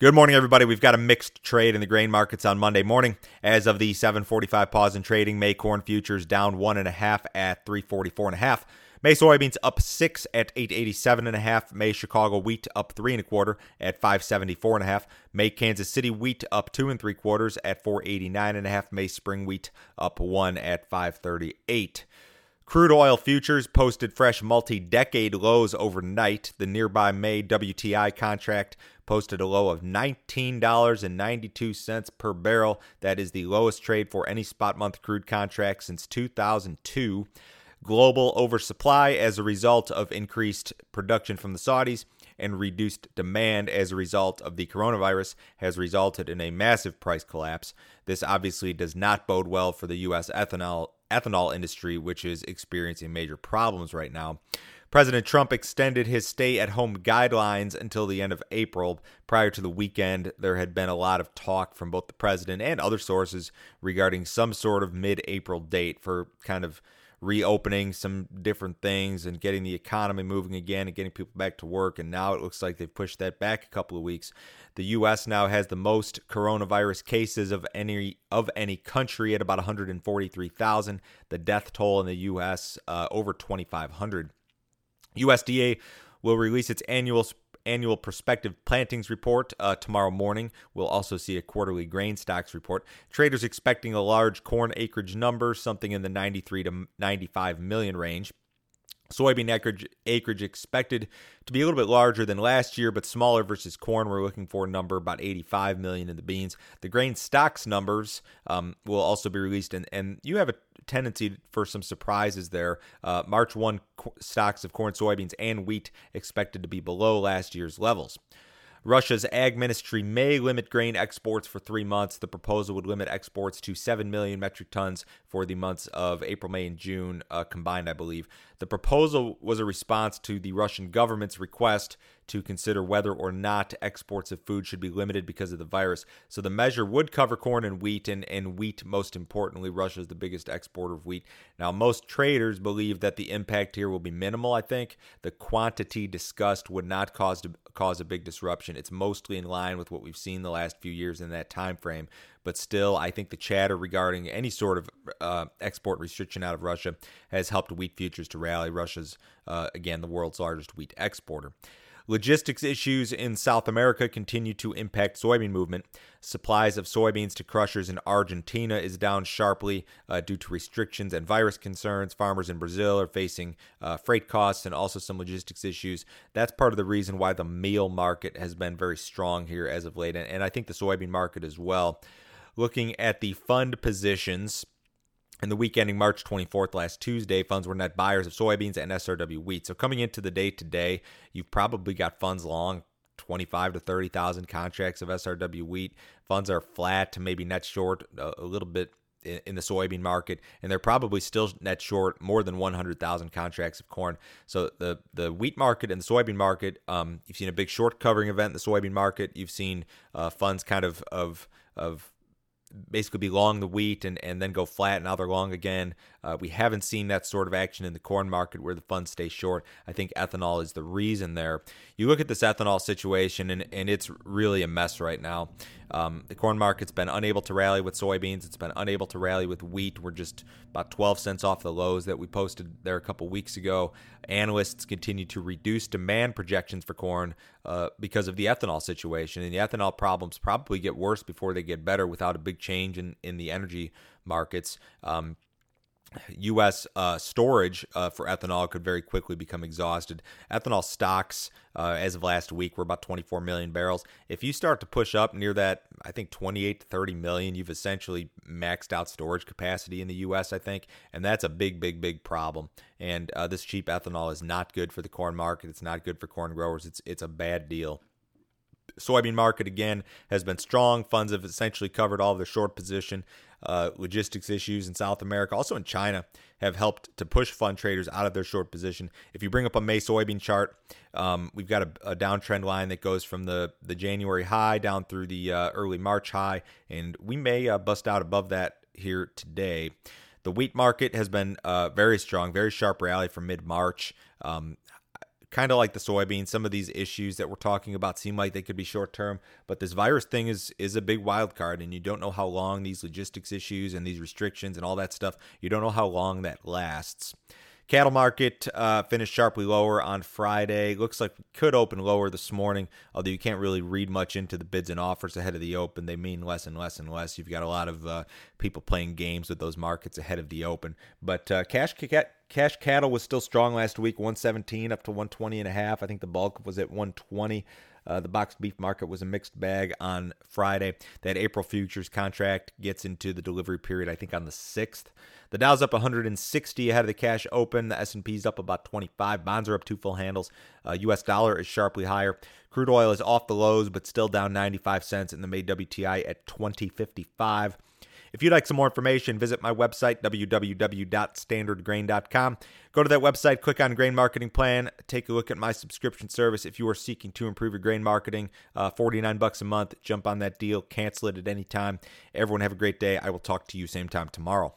Good morning, everybody. We've got a mixed trade in the grain markets on Monday morning. As of the 7:45 pause in trading, May corn futures down one and a half at 344 and a half. May soybeans up six at 887 and a half. May Chicago wheat up three and a quarter at 574 and a half. May Kansas City wheat up two and three quarters at 489 and a half. May spring wheat up one at 538. Crude oil futures posted fresh multi decade lows overnight. The nearby May WTI contract posted a low of $19.92 per barrel. That is the lowest trade for any spot month crude contract since 2002. Global oversupply as a result of increased production from the Saudis and reduced demand as a result of the coronavirus has resulted in a massive price collapse. This obviously does not bode well for the U.S. ethanol ethanol industry, which is experiencing major problems right now. President Trump extended his stay at home guidelines until the end of April. Prior to the weekend, there had been a lot of talk from both the president and other sources regarding some sort of mid April date for kind of reopening some different things and getting the economy moving again and getting people back to work. And now it looks like they've pushed that back a couple of weeks. The U.S. now has the most coronavirus cases of any of any country at about 143,000. The death toll in the U.S. Uh, over 2,500. USDA will release its annual annual prospective plantings report uh, tomorrow morning. We'll also see a quarterly grain stocks report. Traders expecting a large corn acreage number, something in the 93 to 95 million range. Soybean acreage, acreage expected to be a little bit larger than last year, but smaller versus corn. We're looking for a number about 85 million in the beans. The grain stocks numbers um, will also be released, and, and you have a tendency for some surprises there. Uh, March 1 stocks of corn, soybeans, and wheat expected to be below last year's levels. Russia's ag ministry may limit grain exports for three months. The proposal would limit exports to 7 million metric tons for the months of April, May, and June uh, combined, I believe. The proposal was a response to the Russian government's request to consider whether or not exports of food should be limited because of the virus. So the measure would cover corn and wheat, and, and wheat, most importantly. Russia is the biggest exporter of wheat. Now, most traders believe that the impact here will be minimal, I think. The quantity discussed would not cause, to, cause a big disruption. It's mostly in line with what we've seen the last few years in that time frame. But still, I think the chatter regarding any sort of uh, export restriction out of Russia has helped wheat futures to rally. Russia's, uh, again, the world's largest wheat exporter. Logistics issues in South America continue to impact soybean movement. Supplies of soybeans to crushers in Argentina is down sharply uh, due to restrictions and virus concerns. Farmers in Brazil are facing uh, freight costs and also some logistics issues. That's part of the reason why the meal market has been very strong here as of late, and I think the soybean market as well. Looking at the fund positions, in the week ending March 24th, last Tuesday, funds were net buyers of soybeans and SRW wheat. So coming into the day today, you've probably got funds long 25 to 30,000 contracts of SRW wheat. Funds are flat to maybe net short a, a little bit in, in the soybean market, and they're probably still net short more than 100,000 contracts of corn. So the the wheat market and the soybean market, um, you've seen a big short covering event in the soybean market. You've seen uh, funds kind of of of basically be long the wheat and, and then go flat. And now they're long again. Uh, we haven't seen that sort of action in the corn market where the funds stay short. I think ethanol is the reason there. You look at this ethanol situation, and, and it's really a mess right now. Um, the corn market's been unable to rally with soybeans. It's been unable to rally with wheat. We're just about 12 cents off the lows that we posted there a couple weeks ago. Analysts continue to reduce demand projections for corn uh, because of the ethanol situation. And the ethanol problems probably get worse before they get better without a big change in, in the energy markets. Um, U.S. Uh, storage uh, for ethanol could very quickly become exhausted. Ethanol stocks, uh, as of last week, were about 24 million barrels. If you start to push up near that, I think 28 to 30 million, you've essentially maxed out storage capacity in the U.S., I think, and that's a big, big, big problem. And uh, this cheap ethanol is not good for the corn market. It's not good for corn growers. It's it's a bad deal soybean market again has been strong. Funds have essentially covered all of their short position. Uh, logistics issues in South America, also in China, have helped to push fund traders out of their short position. If you bring up a May soybean chart, um, we've got a, a, downtrend line that goes from the, the January high down through the uh, early March high, and we may uh, bust out above that here today. The wheat market has been uh, very strong, very sharp rally from mid March. Um, kind of like the soybean, some of these issues that we're talking about seem like they could be short term, but this virus thing is is a big wild card, and you don't know how long these logistics issues and these restrictions and all that stuff. You don't know how long that lasts. Cattle market uh, finished sharply lower on Friday. Looks like could open lower this morning, although you can't really read much into the bids and offers ahead of the open. They mean less and less and less. You've got a lot of uh, people playing games with those markets ahead of the open. But uh, cash cash cattle was still strong last week, 117 up to 120 and a half. I think the bulk was at 120. Uh, the boxed beef market was a mixed bag on Friday. That April futures contract gets into the delivery period, I think, on the 6th. The Dow's up 160 ahead of the cash open. The S&P's up about 25. Bonds are up two full handles. Uh, U.S. dollar is sharply higher. Crude oil is off the lows, but still down 95 cents in the May WTI at 2055. If you'd like some more information, visit my website, www.standardgrain.com. Go to that website, click on Grain Marketing Plan, take a look at my subscription service. If you are seeking to improve your grain marketing, uh, 49 bucks a month, jump on that deal, cancel it at any time. Everyone have a great day. I will talk to you same time tomorrow.